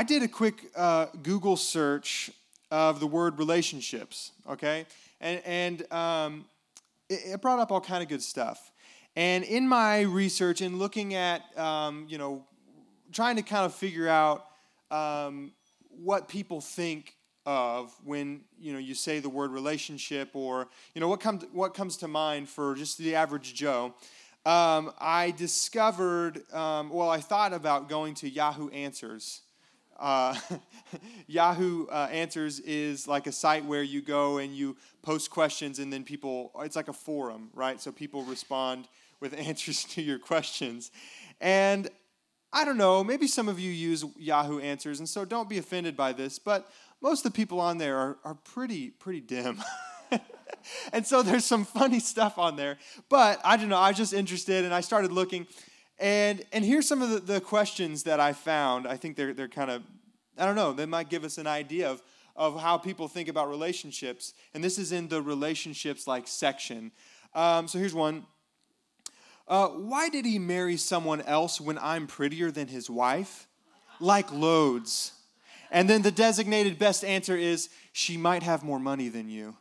I did a quick uh, Google search of the word relationships, okay? And, and um, it, it, brought up all kind of good stuff. And in my research and looking at, um, you know, trying to kind of figure out um, what people think of when you know you say the word relationship or you know what comes what comes to mind for just the average Joe. Um, I discovered um, well I thought about going to Yahoo Answers. Uh, Yahoo uh, Answers is like a site where you go and you post questions and then people it's like a forum right so people respond with answers to your questions and I don't know, maybe some of you use Yahoo Answers, and so don't be offended by this, but most of the people on there are, are pretty, pretty dim. and so there's some funny stuff on there. But I don't know, I was just interested and I started looking. And, and here's some of the, the questions that I found. I think they're, they're kind of, I don't know, they might give us an idea of, of how people think about relationships. And this is in the relationships like section. Um, so here's one uh, why did he marry someone else when I'm prettier than his wife? Like loads. And then the designated best answer is she might have more money than you.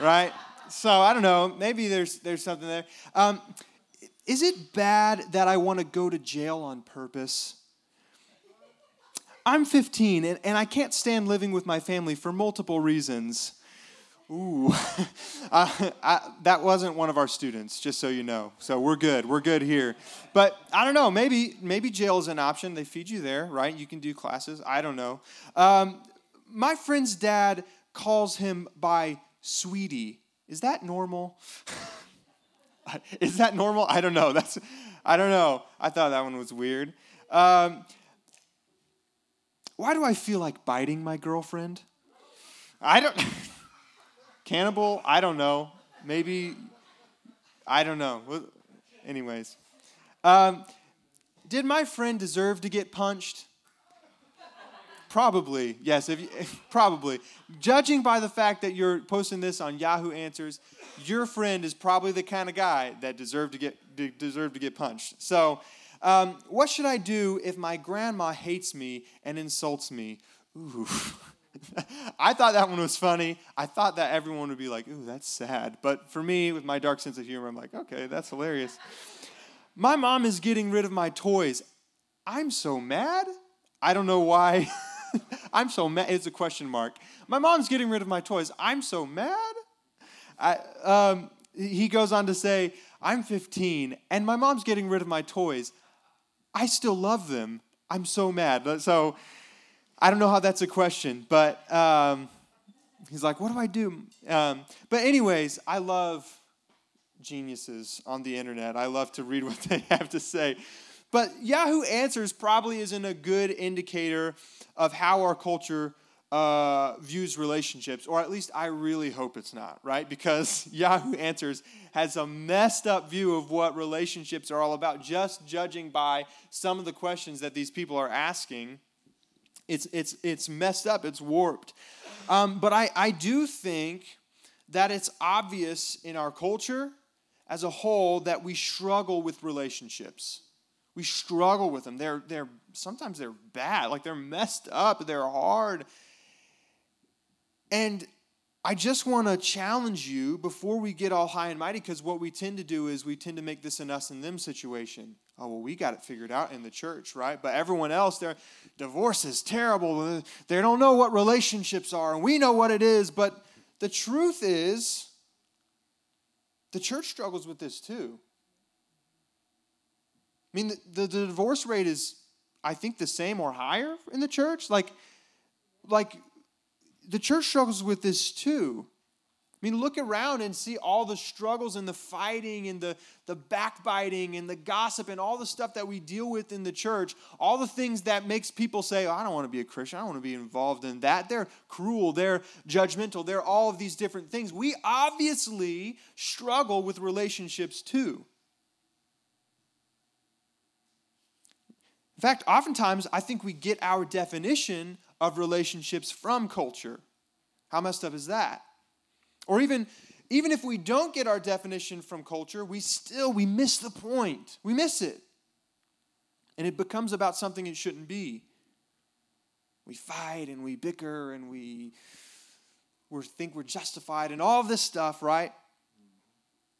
Right? So I don't know. Maybe there's there's something there. Um, is it bad that I want to go to jail on purpose? I'm 15 and, and I can't stand living with my family for multiple reasons. Ooh, I, I, that wasn't one of our students, just so you know. So we're good. We're good here. But I don't know. Maybe maybe jail is an option. They feed you there, right? You can do classes. I don't know. Um, my friend's dad calls him by sweetie. Is that normal? is that normal? I don't know. That's I don't know. I thought that one was weird. Um, why do I feel like biting my girlfriend? I don't. Cannibal? I don't know. Maybe, I don't know. Anyways. Um, did my friend deserve to get punched? Probably, yes, if you, probably. Judging by the fact that you're posting this on Yahoo Answers, your friend is probably the kind of guy that deserved to get deserved to get punched. So, um, what should I do if my grandma hates me and insults me? Ooh. I thought that one was funny. I thought that everyone would be like, ooh, that's sad. But for me, with my dark sense of humor, I'm like, okay, that's hilarious. My mom is getting rid of my toys. I'm so mad. I don't know why. I'm so mad. It's a question mark. My mom's getting rid of my toys. I'm so mad. I, um, he goes on to say, I'm 15 and my mom's getting rid of my toys. I still love them. I'm so mad. So, I don't know how that's a question, but um, he's like, what do I do? Um, but, anyways, I love geniuses on the internet. I love to read what they have to say. But Yahoo Answers probably isn't a good indicator of how our culture uh, views relationships, or at least I really hope it's not, right? Because Yahoo Answers has a messed up view of what relationships are all about, just judging by some of the questions that these people are asking it's, it's, it's messed up, it's warped. Um, but I, I do think that it's obvious in our culture as a whole that we struggle with relationships. We struggle with them. They're, they're sometimes they're bad, like they're messed up, they're hard. And I just want to challenge you before we get all high and mighty, because what we tend to do is we tend to make this an us and them situation oh well we got it figured out in the church right but everyone else their divorce is terrible they don't know what relationships are and we know what it is but the truth is the church struggles with this too i mean the, the, divorce rate is i think the same or higher in the church like like the church struggles with this too I mean, look around and see all the struggles and the fighting and the, the backbiting and the gossip and all the stuff that we deal with in the church, all the things that makes people say, oh, I don't want to be a Christian, I don't want to be involved in that. They're cruel, they're judgmental, they're all of these different things. We obviously struggle with relationships too. Fact, oftentimes I think we get our definition of relationships from culture. How messed up is that? Or even, even if we don't get our definition from culture, we still we miss the point. We miss it. And it becomes about something it shouldn't be. we fight and we bicker and we we think we're justified and all this stuff, right?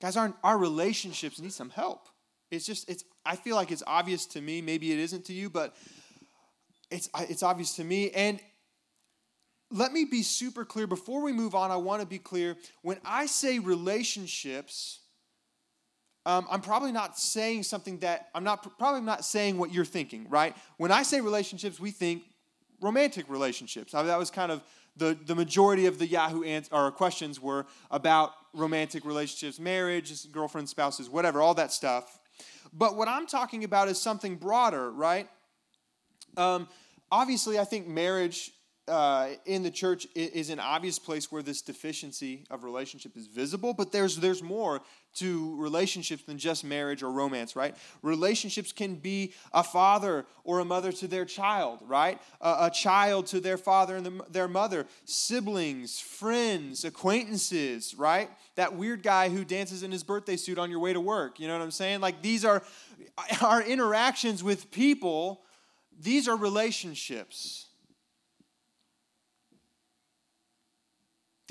Guys, our, our relationships need some help. It's just, it's, I feel like it's obvious to me. Maybe it isn't to you, but it's, it's obvious to me. And let me be super clear. Before we move on, I want to be clear. When I say relationships, um, I'm probably not saying something that I'm not probably not saying what you're thinking, right? When I say relationships, we think romantic relationships. Now, that was kind of the, the majority of the Yahoo ans- or questions were about romantic relationships, marriage, girlfriends, spouses, whatever, all that stuff. But what I'm talking about is something broader, right? Um, obviously, I think marriage uh, in the church is an obvious place where this deficiency of relationship is visible, but there's, there's more to relationships than just marriage or romance, right? Relationships can be a father or a mother to their child, right? A, a child to their father and the, their mother, siblings, friends, acquaintances, right? That weird guy who dances in his birthday suit on your way to work, you know what I'm saying? Like these are our interactions with people, these are relationships.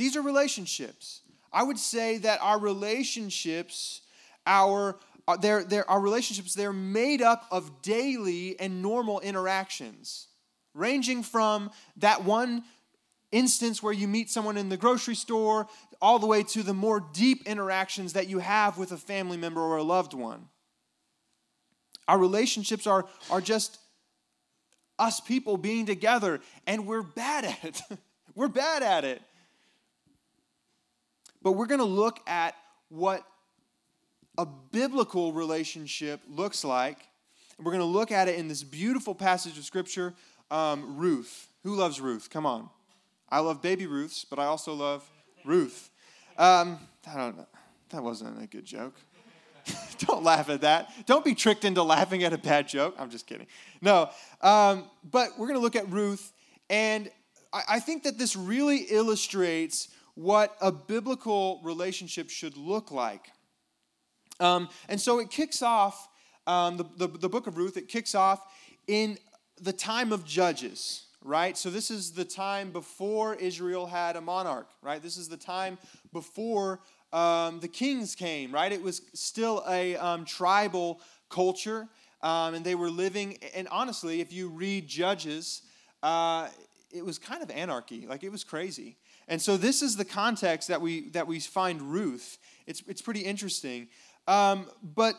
These are relationships. I would say that our relationships, our uh, they're, they're, our relationships, they're made up of daily and normal interactions, ranging from that one instance where you meet someone in the grocery store, all the way to the more deep interactions that you have with a family member or a loved one. Our relationships are, are just us people being together, and we're bad at it. we're bad at it. But we're going to look at what a biblical relationship looks like. And we're going to look at it in this beautiful passage of Scripture um, Ruth. Who loves Ruth? Come on. I love baby Ruths, but I also love Ruth. Um, I don't know. That wasn't a good joke. don't laugh at that. Don't be tricked into laughing at a bad joke. I'm just kidding. No. Um, but we're going to look at Ruth, and I, I think that this really illustrates what a biblical relationship should look like. Um, and so it kicks off, um, the, the, the book of Ruth, it kicks off in the time of Judges, right? So this is the time before Israel had a monarch, right? This is the time before um, the kings came, right? It was still a um, tribal culture, um, and they were living, and honestly, if you read Judges, uh, it was kind of anarchy. Like it was crazy. And so this is the context that we that we find Ruth. It's it's pretty interesting, um, but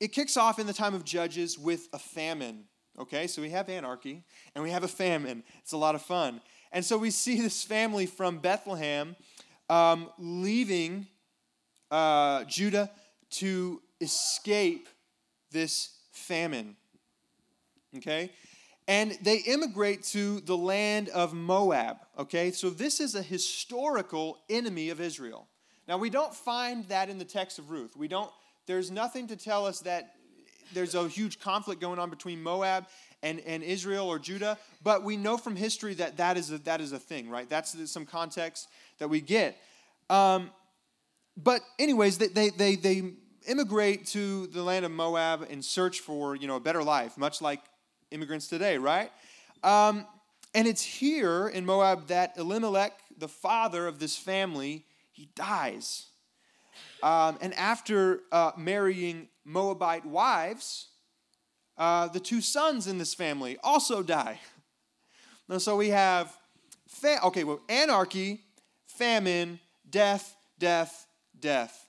it kicks off in the time of Judges with a famine. Okay, so we have anarchy and we have a famine. It's a lot of fun, and so we see this family from Bethlehem um, leaving uh, Judah to escape this famine. Okay, and they immigrate to the land of Moab. Okay, so this is a historical enemy of Israel. Now, we don't find that in the text of Ruth. We don't, there's nothing to tell us that there's a huge conflict going on between Moab and, and Israel or Judah, but we know from history that that is a, that is a thing, right? That's some context that we get. Um, but, anyways, they, they, they, they immigrate to the land of Moab in search for you know, a better life, much like immigrants today, right? Um, and it's here in Moab that Elimelech, the father of this family, he dies. Um, and after uh, marrying Moabite wives, uh, the two sons in this family also die. And so we have, fa- okay, well, anarchy, famine, death, death, death.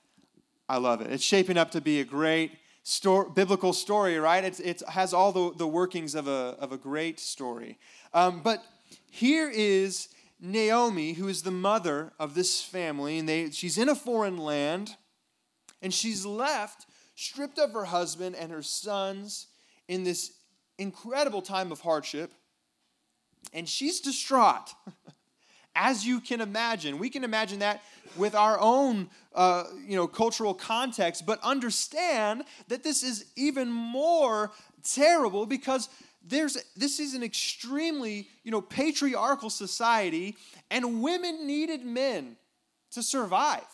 I love it. It's shaping up to be a great story, biblical story, right? It's, it has all the, the workings of a, of a great story. Um, but here is Naomi, who is the mother of this family, and they, she's in a foreign land, and she's left stripped of her husband and her sons in this incredible time of hardship, and she's distraught. As you can imagine, we can imagine that with our own, uh, you know, cultural context, but understand that this is even more terrible because there's this is an extremely you know patriarchal society and women needed men to survive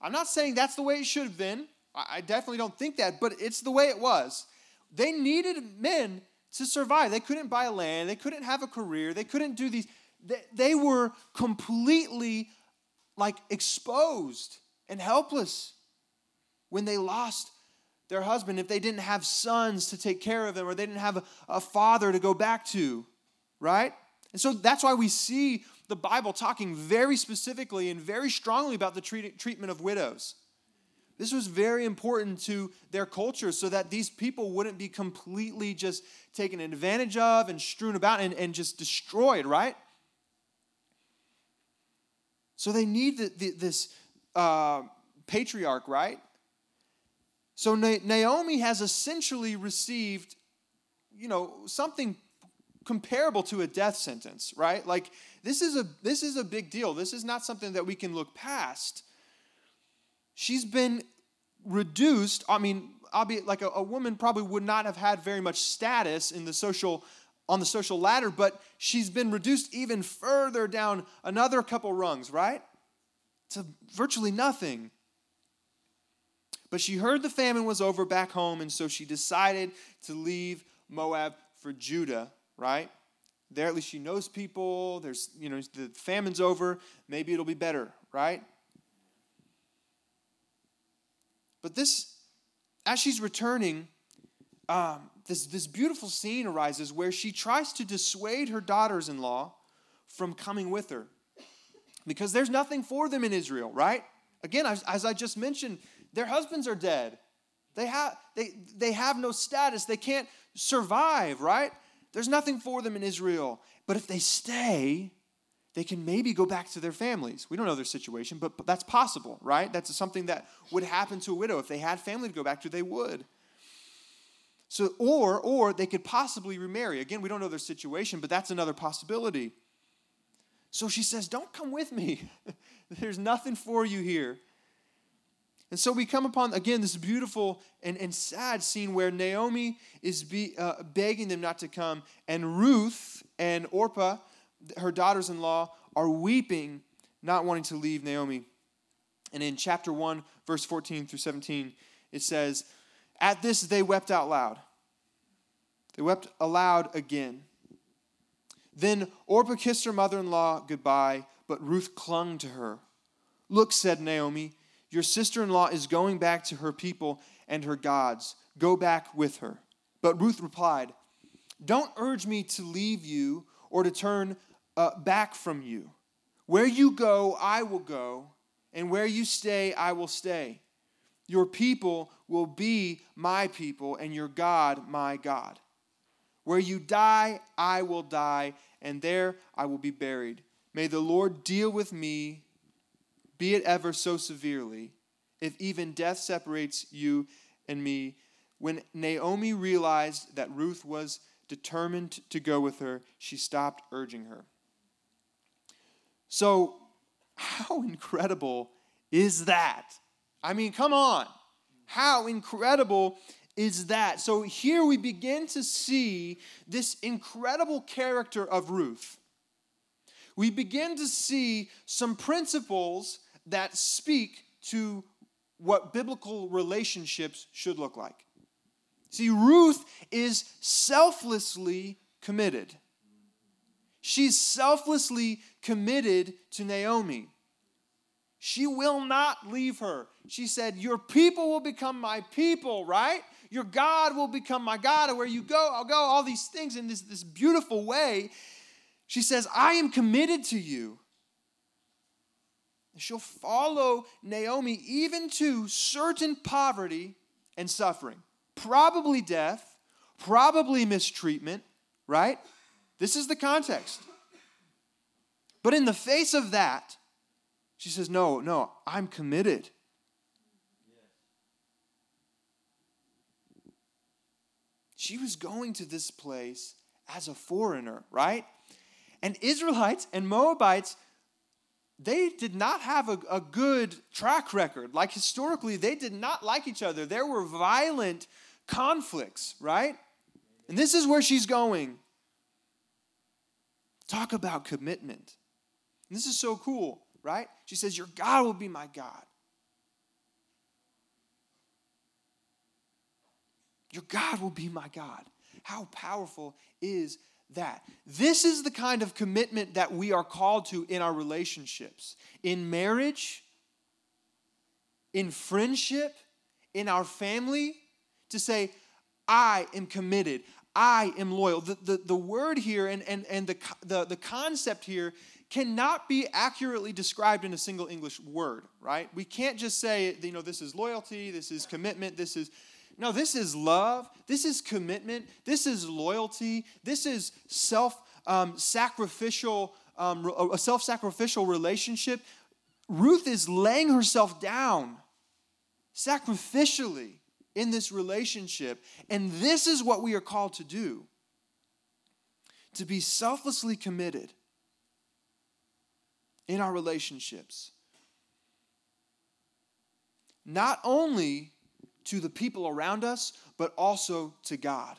i'm not saying that's the way it should have been i definitely don't think that but it's the way it was they needed men to survive. They couldn't buy land, they couldn't have a career, they couldn't do these. They, were completely like exposed and helpless when they lost their husband, if they didn't have sons to take care of them, or they didn't have a, a father to go back to, right? And so that's why we see the Bible talking very specifically and very strongly about the treat, treatment of widows. This was very important to their culture so that these people wouldn't be completely just taken advantage of and strewn about and, and just destroyed, right? So they need the, the, this uh, patriarch, right? So Naomi has essentially received, you know, something comparable to a death sentence, right? Like this is a this is a big deal. This is not something that we can look past. She's been reduced. I mean, like a, a woman probably would not have had very much status in the social on the social ladder, but she's been reduced even further down another couple rungs, right? To virtually nothing. But she heard the famine was over back home, and so she decided to leave Moab for Judah right? There, at least she knows people. There's, you know, the famine's over. Maybe it'll be better, right? But this, as she's returning, um, this, this beautiful scene arises where she tries to dissuade her daughters in law from coming with her because there's nothing for them in Israel, right? Again, as, as I just mentioned, their husbands are dead. They have, they, they have no status. They can't survive, right? There's nothing for them in Israel. But if they stay, they can maybe go back to their families. We don't know their situation, but, but that's possible, right? That's something that would happen to a widow. If they had family to go back to, they would. So, or, or they could possibly remarry. Again, we don't know their situation, but that's another possibility. So she says, Don't come with me. There's nothing for you here. And so we come upon, again, this beautiful and, and sad scene where Naomi is be, uh, begging them not to come, and Ruth and Orpah, her daughters in law, are weeping, not wanting to leave Naomi. And in chapter 1, verse 14 through 17, it says, At this they wept out loud. They wept aloud again. Then Orpah kissed her mother in law goodbye, but Ruth clung to her. Look, said Naomi, your sister in law is going back to her people and her gods. Go back with her. But Ruth replied, Don't urge me to leave you or to turn uh, back from you. Where you go, I will go, and where you stay, I will stay. Your people will be my people, and your God, my God. Where you die, I will die, and there I will be buried. May the Lord deal with me be it ever so severely, if even death separates you and me. When Naomi realized that Ruth was determined to go with her, she stopped urging her. So, how incredible is that? I mean, come on. How incredible is that? So, here we begin to see this incredible character of Ruth. We begin to see some principles that speak to what biblical relationships should look like. See, Ruth is selflessly committed. She's selflessly committed to Naomi. She will not leave her. She said, Your people will become my people, right? Your God will become my God. Where you go, I'll go. All these things in this, this beautiful way. She says, I am committed to you. She'll follow Naomi even to certain poverty and suffering, probably death, probably mistreatment, right? This is the context. But in the face of that, she says, No, no, I'm committed. She was going to this place as a foreigner, right? And Israelites and Moabites they did not have a, a good track record. Like historically, they did not like each other. There were violent conflicts, right? And this is where she's going. Talk about commitment. And this is so cool, right? She says, Your God will be my God. Your God will be my God. How powerful is that? This is the kind of commitment that we are called to in our relationships, in marriage, in friendship, in our family, to say, I am committed. I am loyal. The, the, the word here and, and, and the, the, the concept here cannot be accurately described in a single English word, right? We can't just say, you know, this is loyalty, this is commitment, this is. No, this is love, this is commitment, this is loyalty, this is self um, sacrificial, um, a self sacrificial relationship. Ruth is laying herself down sacrificially in this relationship. And this is what we are called to do to be selflessly committed in our relationships. Not only to the people around us, but also to God.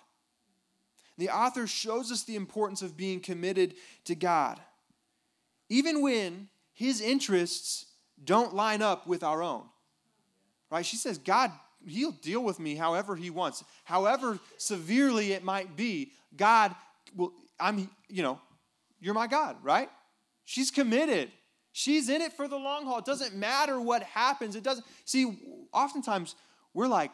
The author shows us the importance of being committed to God, even when his interests don't line up with our own. Right? She says, God he'll deal with me however he wants however severely it might be god will i'm you know you're my god right she's committed. She's in it for the long haul. It doesn't matter what happens. It doesn't see oftentimes we're like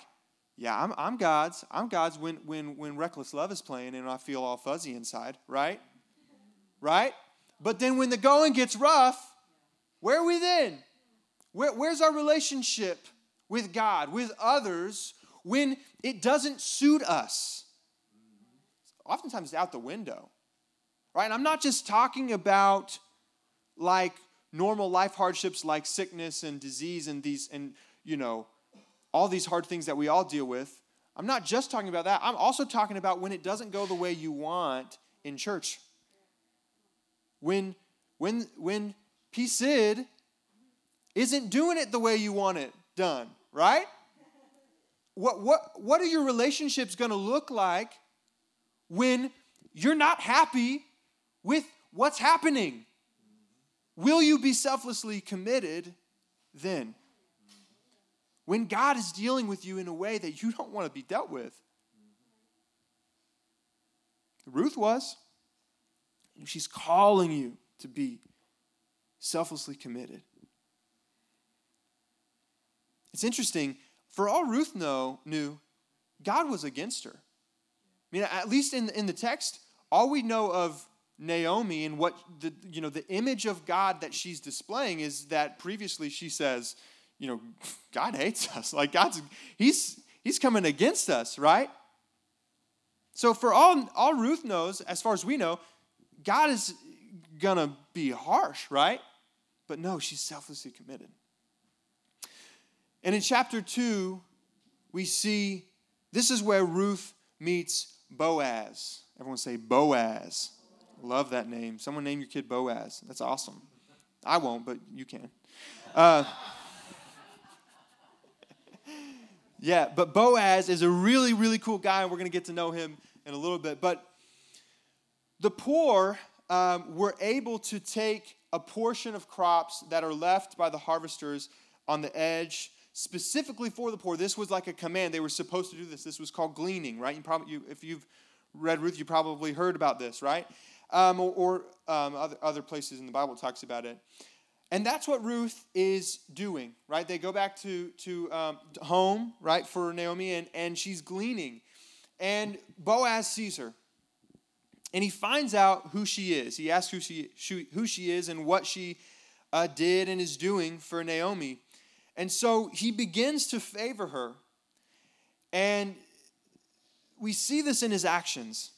yeah i'm, I'm god's. I'm god's when when when reckless love is playing and i feel all fuzzy inside right? Right? But then when the going gets rough where are we then? Where, where's our relationship with God, with others, when it doesn't suit us. Oftentimes it's out the window, right? And I'm not just talking about like normal life hardships like sickness and disease and these, and you know, all these hard things that we all deal with. I'm not just talking about that. I'm also talking about when it doesn't go the way you want in church. When when when PSID isn't doing it the way you want it done right? What, what, what are your relationships going to look like when you're not happy with what's happening? Will you be selflessly committed then? When God is dealing with you in a way that you don't want to be dealt with. Ruth was. She's calling you to be selflessly committed. It's interesting. For all Ruth know, knew, God was against her. I mean, at least in, in the text, all we know of Naomi and what the you know the image of God that she's displaying is that previously she says, you know, God hates us. Like God's he's he's coming against us, right? So for all all Ruth knows, as far as we know, God is gonna be harsh, right? But no, she's selflessly committed. And in chapter 2, we see this is where Ruth meets Boaz. Everyone say Boaz. Love that name. Someone name your kid Boaz. That's awesome. I won't, but you can. Uh, yeah, but Boaz is a really, really cool guy, and we're going to get to know him in a little bit. But the poor um, were able to take a portion of crops that are left by the harvesters on the edge specifically for the poor. This was like a command. They were supposed to do this. This was called gleaning, right? You probably, you, if you've read Ruth, you probably heard about this, right? Um, or, or um, other, other places in the Bible talks about it. And that's what Ruth is doing, right? They go back to, to um, home, right, for Naomi, and, and she's gleaning. And Boaz sees her. And he finds out who she is. He asks who she, who she is and what she uh, did and is doing for Naomi. And so he begins to favor her. And we see this in his actions.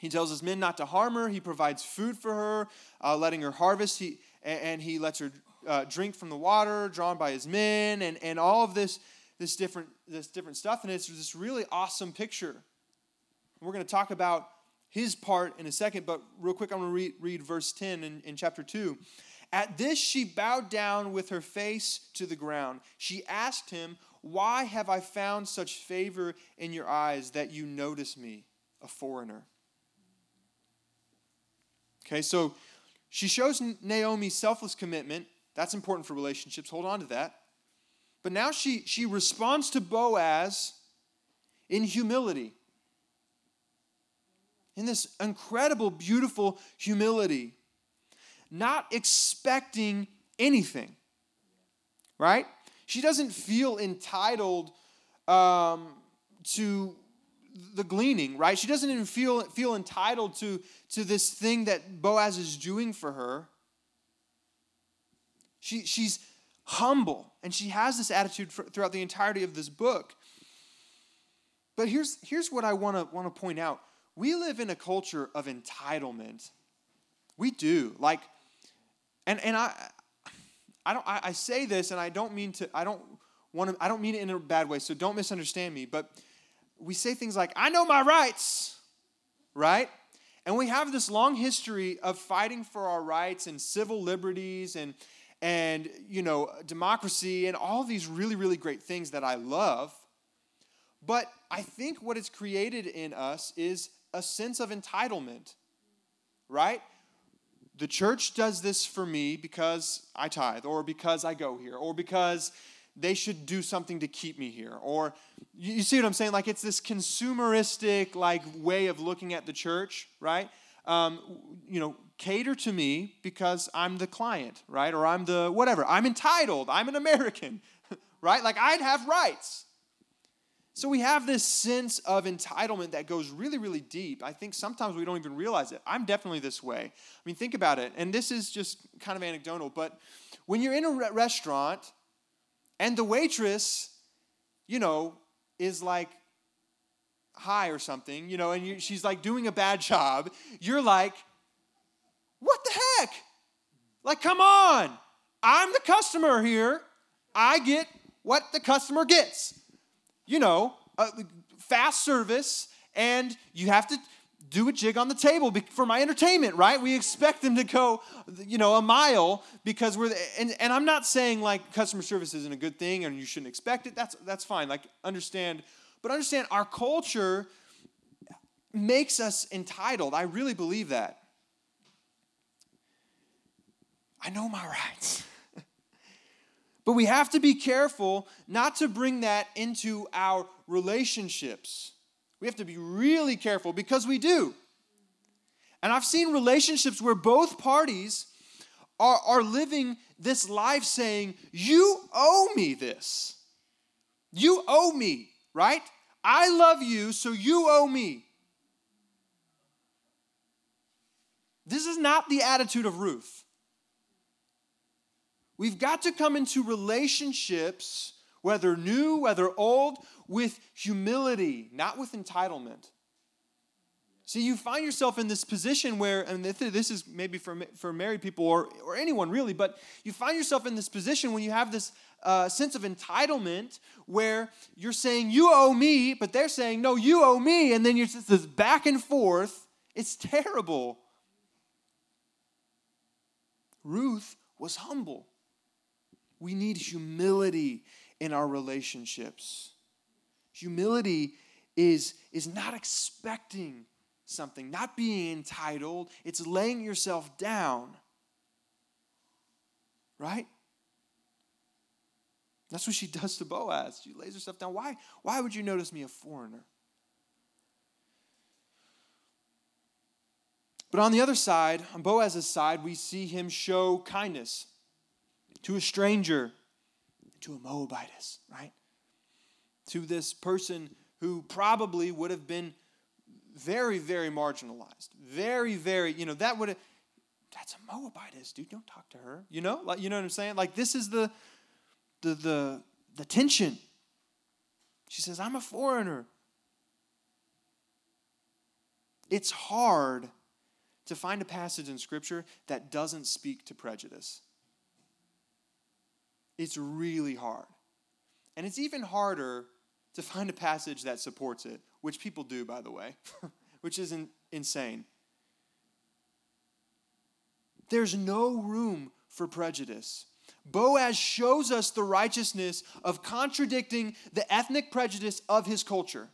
He tells his men not to harm her. He provides food for her, uh, letting her harvest. He, and he lets her uh, drink from the water drawn by his men, and, and all of this, this, different, this different stuff. And it's this really awesome picture. We're going to talk about his part in a second, but real quick, I'm going to read, read verse 10 in, in chapter 2. At this, she bowed down with her face to the ground. She asked him, Why have I found such favor in your eyes that you notice me, a foreigner? Okay, so she shows Naomi selfless commitment. That's important for relationships. Hold on to that. But now she, she responds to Boaz in humility. in this incredible, beautiful humility, not expecting anything, right? She doesn't feel entitled um, to the gleaning, right? She doesn't even feel, feel entitled to, to this thing that Boaz is doing for her. She, she's humble, and she has this attitude for, throughout the entirety of this book. But here's, here's what I want to want to point out. We live in a culture of entitlement. We do. Like, and, and I, I don't I, I say this and I don't mean to I don't want to I don't mean it in a bad way, so don't misunderstand me, but we say things like, I know my rights, right? And we have this long history of fighting for our rights and civil liberties and and you know democracy and all these really really great things that I love. But I think what it's created in us is a sense of entitlement. Right? the church does this for me because I tithe, or because I go here, or because they should do something to keep me here. Or you see what I'm saying? Like it's this consumeristic like way of looking at the church, right? Um, you know, cater to me because I'm the client, right? Or I'm the whatever. I'm entitled. I'm an American, right? Like I'd have rights. So we have this sense of entitlement that goes really, really deep. I think sometimes we don't even realize it. I'm definitely this way. I mean, think about it. And this is just kind of anecdotal, but when you're in a re- restaurant and the waitress, you know, is like high or something, you know, and you, she's like doing a bad job, you're like, what the heck? Like, come on. I'm the customer here. I get what the customer gets you know, uh, fast service, and you have to do a jig on the table for my entertainment, right? We expect them to go, you know, a mile because we're, and, and I'm not saying like customer service isn't a good thing and you shouldn't expect it. That's, that's fine. Like, understand, but understand our culture makes us entitled. I really believe that. I know my rights. But we have to be careful not to bring that into our relationships. We have to be really careful because we do. And I've seen relationships where both parties are, are living this life saying, You owe me this. You owe me, right? I love you, so you owe me. This is not the attitude of Ruth. We've got to come into relationships, whether new, whether old, with humility, not with entitlement. See, you find yourself in this position where, and this is maybe for, for married people or, or anyone really, but you find yourself in this position when you have this uh, sense of entitlement where you're saying, You owe me, but they're saying, No, you owe me. And then you're just this back and forth. It's terrible. Ruth was humble. We need humility in our relationships. Humility is, is not expecting something, not being entitled, it's laying yourself down. Right? That's what she does to Boaz. She lays herself down. Why, why would you notice me a foreigner? But on the other side, on Boaz's side, we see him show kindness to a stranger, to a Moabitess, right? To this person who probably would have been very, very marginalized. Very, very, you know, that would have, that's a Moabitess, dude. Don't talk to her. You know? Like, you know what I'm saying? Like this is the the the the tension. She says, I'm a foreigner. It's hard to find a passage in Scripture that doesn't speak to prejudice. It's really hard. And it's even harder to find a passage that supports it, which people do, by the way, which is in, insane. There's no room for prejudice. Boaz shows us the righteousness of contradicting the ethnic prejudice of his culture.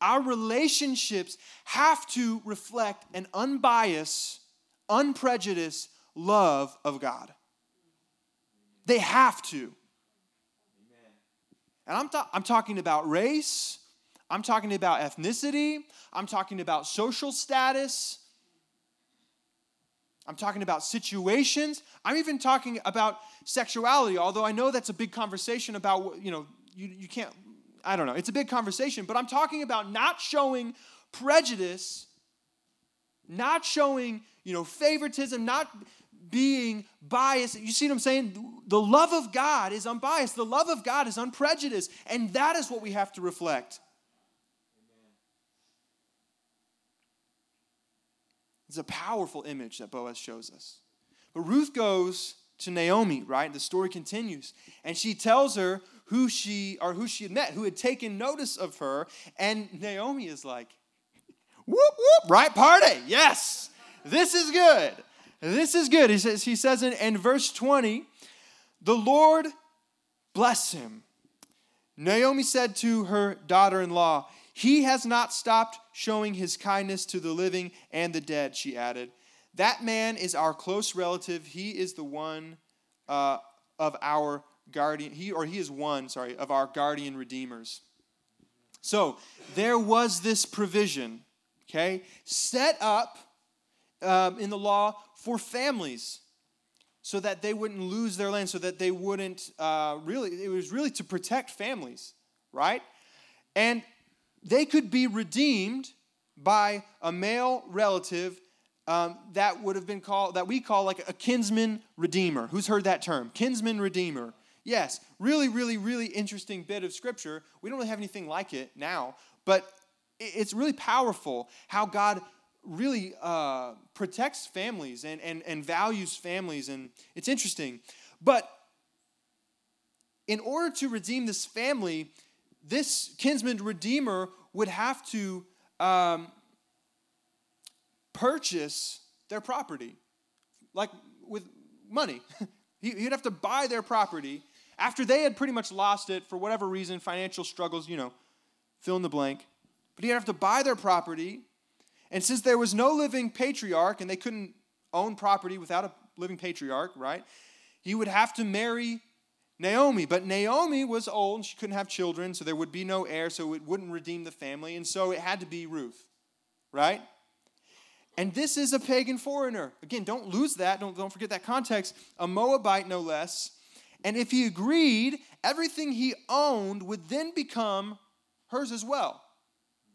Our relationships have to reflect an unbiased, unprejudiced love of God. They have to. And I'm, ta- I'm talking about race, I'm talking about ethnicity. I'm talking about social status. I'm talking about situations. I'm even talking about sexuality, although I know that's a big conversation about, you know, you, you can't, I don't know. It's a big conversation, but I'm talking about not showing prejudice, not showing, you know, favoritism, not being biased. You see what I'm saying? The love of God is unbiased, the love of God is unprejudiced, and that is what we have to reflect. It's a powerful image that Boaz shows us. But Ruth goes to Naomi, right? The story continues. And she tells her who she or who she had met, who had taken notice of her. And Naomi is like, whoop, whoop, right party. Yes, this is good. This is good. He says, he says in, in verse 20, the Lord bless him. Naomi said to her daughter in law, he has not stopped showing his kindness to the living and the dead, she added. That man is our close relative. He is the one uh, of our guardian, he or he is one, sorry, of our guardian redeemers. So there was this provision, okay, set up um, in the law for families so that they wouldn't lose their land, so that they wouldn't uh, really, it was really to protect families, right? And they could be redeemed by a male relative um, that would have been called, that we call like a kinsman redeemer. Who's heard that term? Kinsman redeemer. Yes, really, really, really interesting bit of scripture. We don't really have anything like it now, but it's really powerful how God really uh, protects families and, and, and values families. And it's interesting. But in order to redeem this family, this kinsman redeemer would have to um, purchase their property, like with money. He'd have to buy their property after they had pretty much lost it for whatever reason, financial struggles, you know, fill in the blank. But he'd have to buy their property. And since there was no living patriarch and they couldn't own property without a living patriarch, right? He would have to marry Naomi. But Naomi was old and she couldn't have children, so there would be no heir, so it wouldn't redeem the family. And so it had to be Ruth, right? And this is a pagan foreigner. Again, don't lose that. Don't, don't forget that context. A Moabite, no less. And if he agreed, everything he owned would then become hers as well.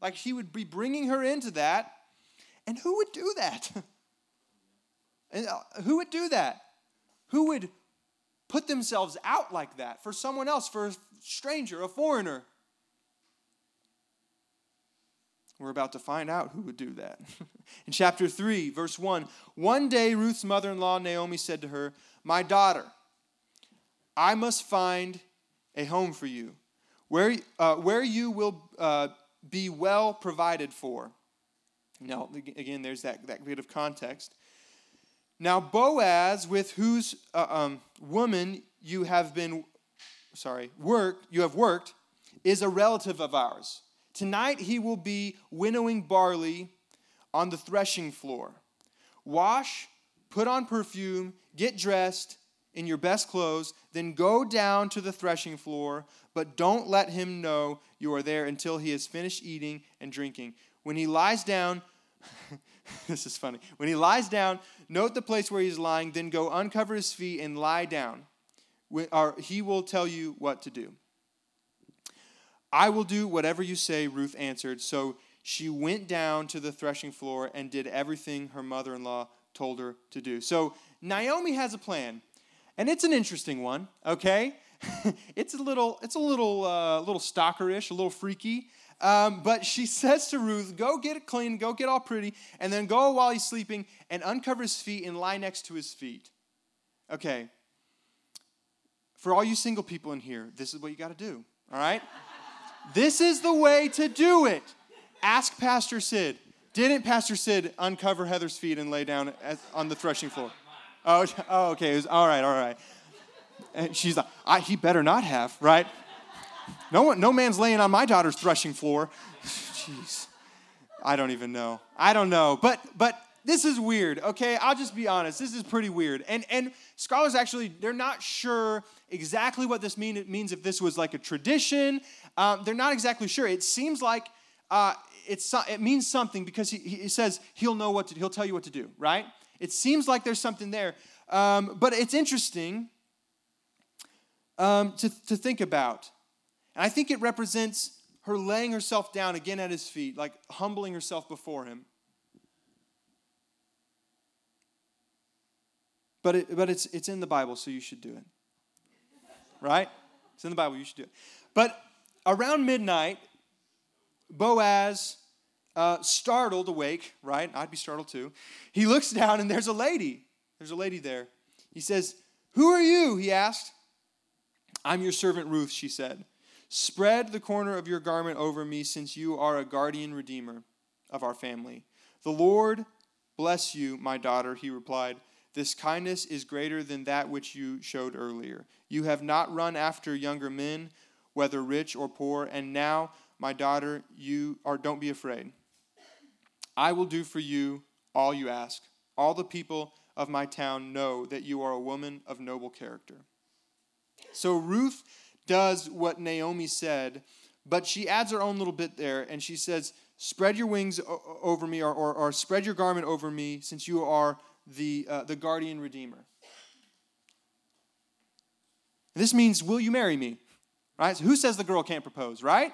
Like he would be bringing her into that. And who would do that? and uh, who would do that? Who would put themselves out like that for someone else, for a stranger, a foreigner. We're about to find out who would do that. in chapter 3, verse 1, one day Ruth's mother in law, Naomi, said to her, My daughter, I must find a home for you where, uh, where you will uh, be well provided for. Now, again, there's that, that bit of context. Now, Boaz, with whose uh, um, woman you have been, sorry, worked, you have worked, is a relative of ours. Tonight he will be winnowing barley on the threshing floor. Wash, put on perfume, get dressed in your best clothes, then go down to the threshing floor, but don't let him know you are there until he has finished eating and drinking. When he lies down, this is funny. When he lies down, note the place where he's lying, then go uncover his feet and lie down. Or he will tell you what to do. I will do whatever you say, Ruth answered. So she went down to the threshing floor and did everything her mother in law told her to do. So Naomi has a plan, and it's an interesting one, okay? it's a little, it's a little, uh, little stalkerish, a little freaky. Um, but she says to Ruth, Go get it clean, go get all pretty, and then go while he's sleeping and uncover his feet and lie next to his feet. Okay. For all you single people in here, this is what you got to do, all right? this is the way to do it. Ask Pastor Sid. Didn't Pastor Sid uncover Heather's feet and lay down on the threshing floor? Oh, oh okay. Was, all right, all right. And she's like, he better not have, right? No, one, no man's laying on my daughter's threshing floor. Jeez. I don't even know. I don't know. But, but this is weird, okay? I'll just be honest. This is pretty weird. And and scholars actually they're not sure exactly what this mean, it means if this was like a tradition. Um, they're not exactly sure. It seems like uh, it's it means something because he, he says he'll know what to he'll tell you what to do, right? It seems like there's something there. Um, but it's interesting um, to, to think about. And I think it represents her laying herself down again at his feet, like humbling herself before him. But, it, but it's, it's in the Bible, so you should do it. Right? It's in the Bible, you should do it. But around midnight, Boaz, uh, startled awake, right? I'd be startled too. He looks down and there's a lady. There's a lady there. He says, Who are you? He asked. I'm your servant Ruth, she said. Spread the corner of your garment over me, since you are a guardian redeemer of our family. The Lord bless you, my daughter, he replied. This kindness is greater than that which you showed earlier. You have not run after younger men, whether rich or poor, and now, my daughter, you are don't be afraid. I will do for you all you ask. All the people of my town know that you are a woman of noble character. So Ruth does what Naomi said, but she adds her own little bit there, and she says, Spread your wings over me, or, or, or spread your garment over me, since you are the, uh, the guardian redeemer. This means, Will you marry me? Right? So who says the girl can't propose, right?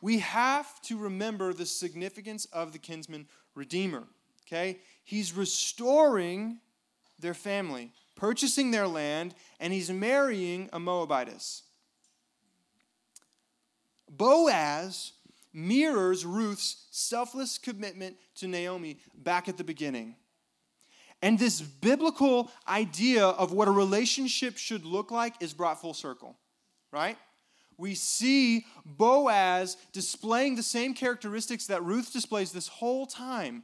we have to remember the significance of the kinsman redeemer. Okay? He's restoring their family purchasing their land, and he's marrying a Moabitess. Boaz mirrors Ruth's selfless commitment to Naomi back at the beginning. And this biblical idea of what a relationship should look like is brought full circle, right? We see Boaz displaying the same characteristics that Ruth displays this whole time.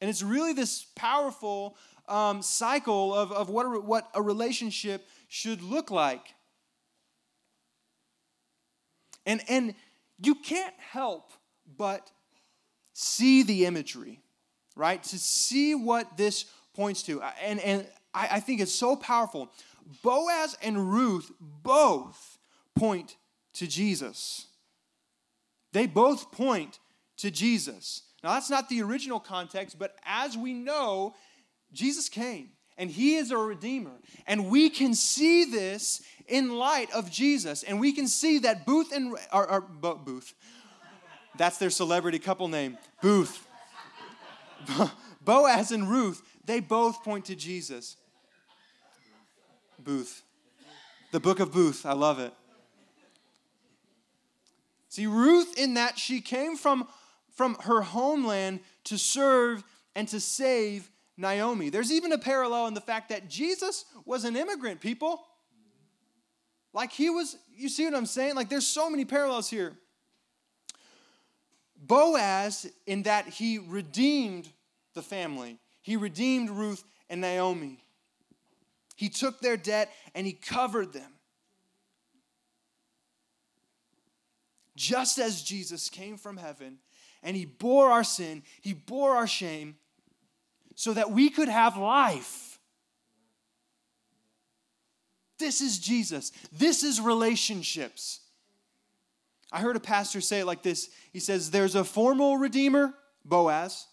And it's really this powerful um, cycle of, of what, a, what a relationship should look like. And, and you can't help but see the imagery, right? To see what this points to. And, and I, I think it's so powerful. Boaz and Ruth both point to Jesus. They both point to Jesus. Now, that's not the original context, but as we know, Jesus came and he is a redeemer. And we can see this in light of Jesus. And we can see that Booth and or, or Booth. That's their celebrity couple name. Booth. Boaz and Ruth, they both point to Jesus. Booth. The book of Booth. I love it. See, Ruth, in that she came from, from her homeland to serve and to save Naomi. There's even a parallel in the fact that Jesus was an immigrant, people. Like he was, you see what I'm saying? Like there's so many parallels here. Boaz, in that he redeemed the family, he redeemed Ruth and Naomi. He took their debt and he covered them. Just as Jesus came from heaven and he bore our sin, he bore our shame, so that we could have life. This is Jesus. This is relationships. I heard a pastor say it like this He says, There's a formal redeemer, Boaz,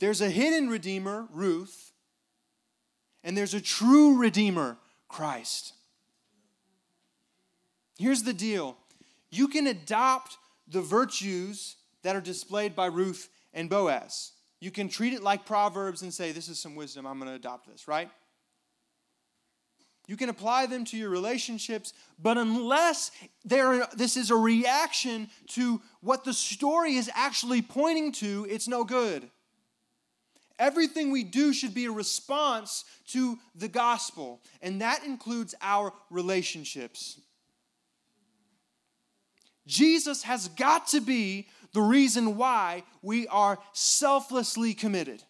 there's a hidden redeemer, Ruth, and there's a true redeemer, Christ. Here's the deal you can adopt the virtues that are displayed by Ruth and Boaz. You can treat it like Proverbs and say, This is some wisdom, I'm going to adopt this, right? You can apply them to your relationships, but unless there, this is a reaction to what the story is actually pointing to, it's no good. Everything we do should be a response to the gospel, and that includes our relationships. Jesus has got to be the reason why we are selflessly committed.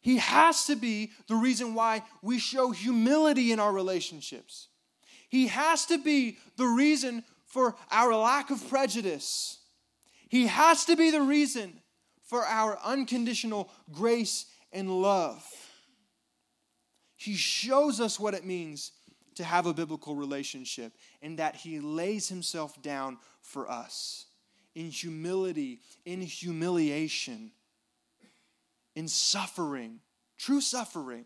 He has to be the reason why we show humility in our relationships. He has to be the reason for our lack of prejudice. He has to be the reason for our unconditional grace and love. He shows us what it means to have a biblical relationship and that He lays Himself down for us in humility, in humiliation, in suffering, true suffering.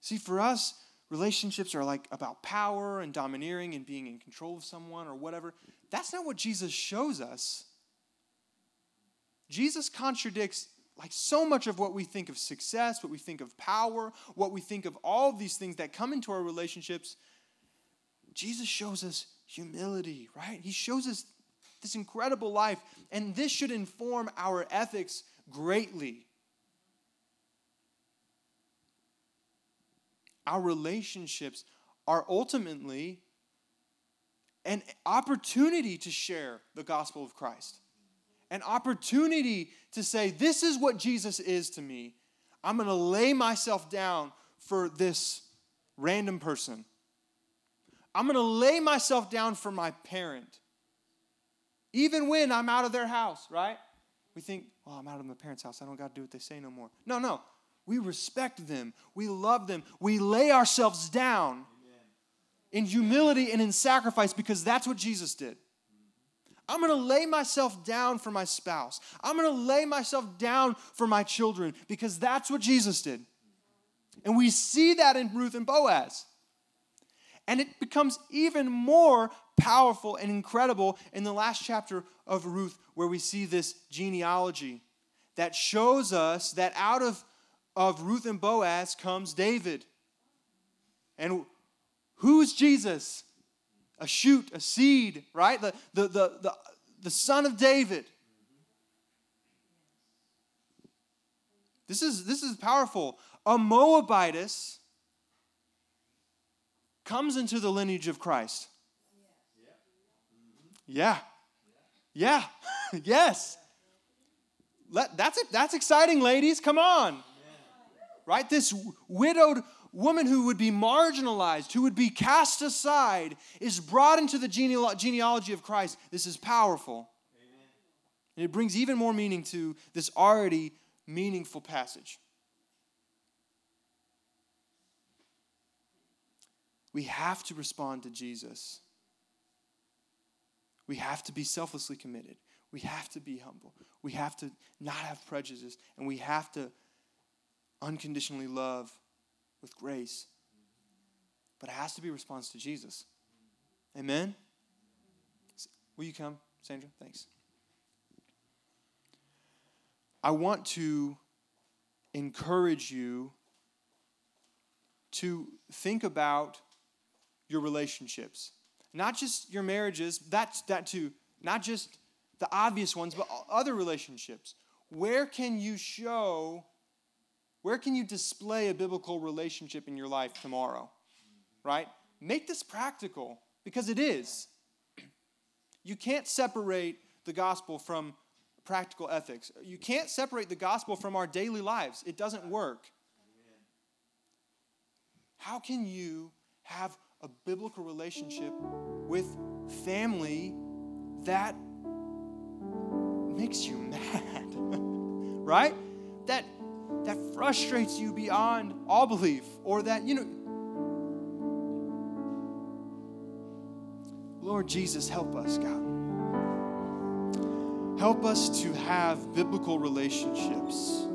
See, for us, relationships are like about power and domineering and being in control of someone or whatever. That's not what Jesus shows us. Jesus contradicts like so much of what we think of success, what we think of power, what we think of all of these things that come into our relationships. Jesus shows us humility, right? He shows us this incredible life, and this should inform our ethics greatly. Our relationships are ultimately an opportunity to share the gospel of Christ an opportunity to say, This is what Jesus is to me. I'm going to lay myself down for this random person. I'm going to lay myself down for my parent. Even when I'm out of their house, right? We think, well, I'm out of my parents' house. I don't got to do what they say no more. No, no. We respect them. We love them. We lay ourselves down in humility and in sacrifice because that's what Jesus did. I'm going to lay myself down for my spouse. I'm going to lay myself down for my children because that's what Jesus did. And we see that in Ruth and Boaz. And it becomes even more powerful and incredible in the last chapter of Ruth, where we see this genealogy that shows us that out of, of Ruth and Boaz comes David. And who's Jesus? a shoot, a seed, right? The, the, the, the, the son of David. This is, this is powerful. A Moabitess comes into the lineage of Christ. Yeah. Yeah. yes. Let, that's, it. that's exciting, ladies. Come on. Right? This widowed woman who would be marginalized, who would be cast aside, is brought into the genealogy of Christ. This is powerful. Amen. And it brings even more meaning to this already meaningful passage. We have to respond to Jesus. We have to be selflessly committed. We have to be humble. We have to not have prejudice. And we have to unconditionally love with grace. But it has to be a response to Jesus. Amen? Will you come, Sandra? Thanks. I want to encourage you to think about your relationships. Not just your marriages, that's that too. Not just the obvious ones, but other relationships. Where can you show where can you display a biblical relationship in your life tomorrow? Right? Make this practical because it is. You can't separate the gospel from practical ethics. You can't separate the gospel from our daily lives. It doesn't work. How can you have a biblical relationship with family that makes you mad? right? That that frustrates you beyond all belief, or that, you know, Lord Jesus, help us, God. Help us to have biblical relationships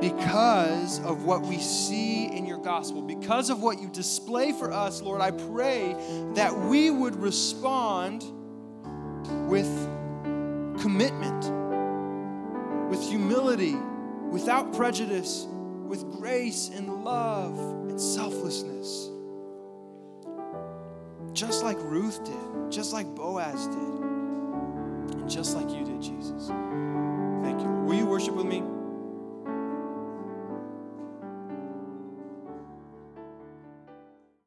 because of what we see in your gospel, because of what you display for us, Lord. I pray that we would respond with commitment, with humility without prejudice, with grace and love and selflessness. Just like Ruth did, just like Boaz did, and just like you did, Jesus. Thank you. Will you worship with me?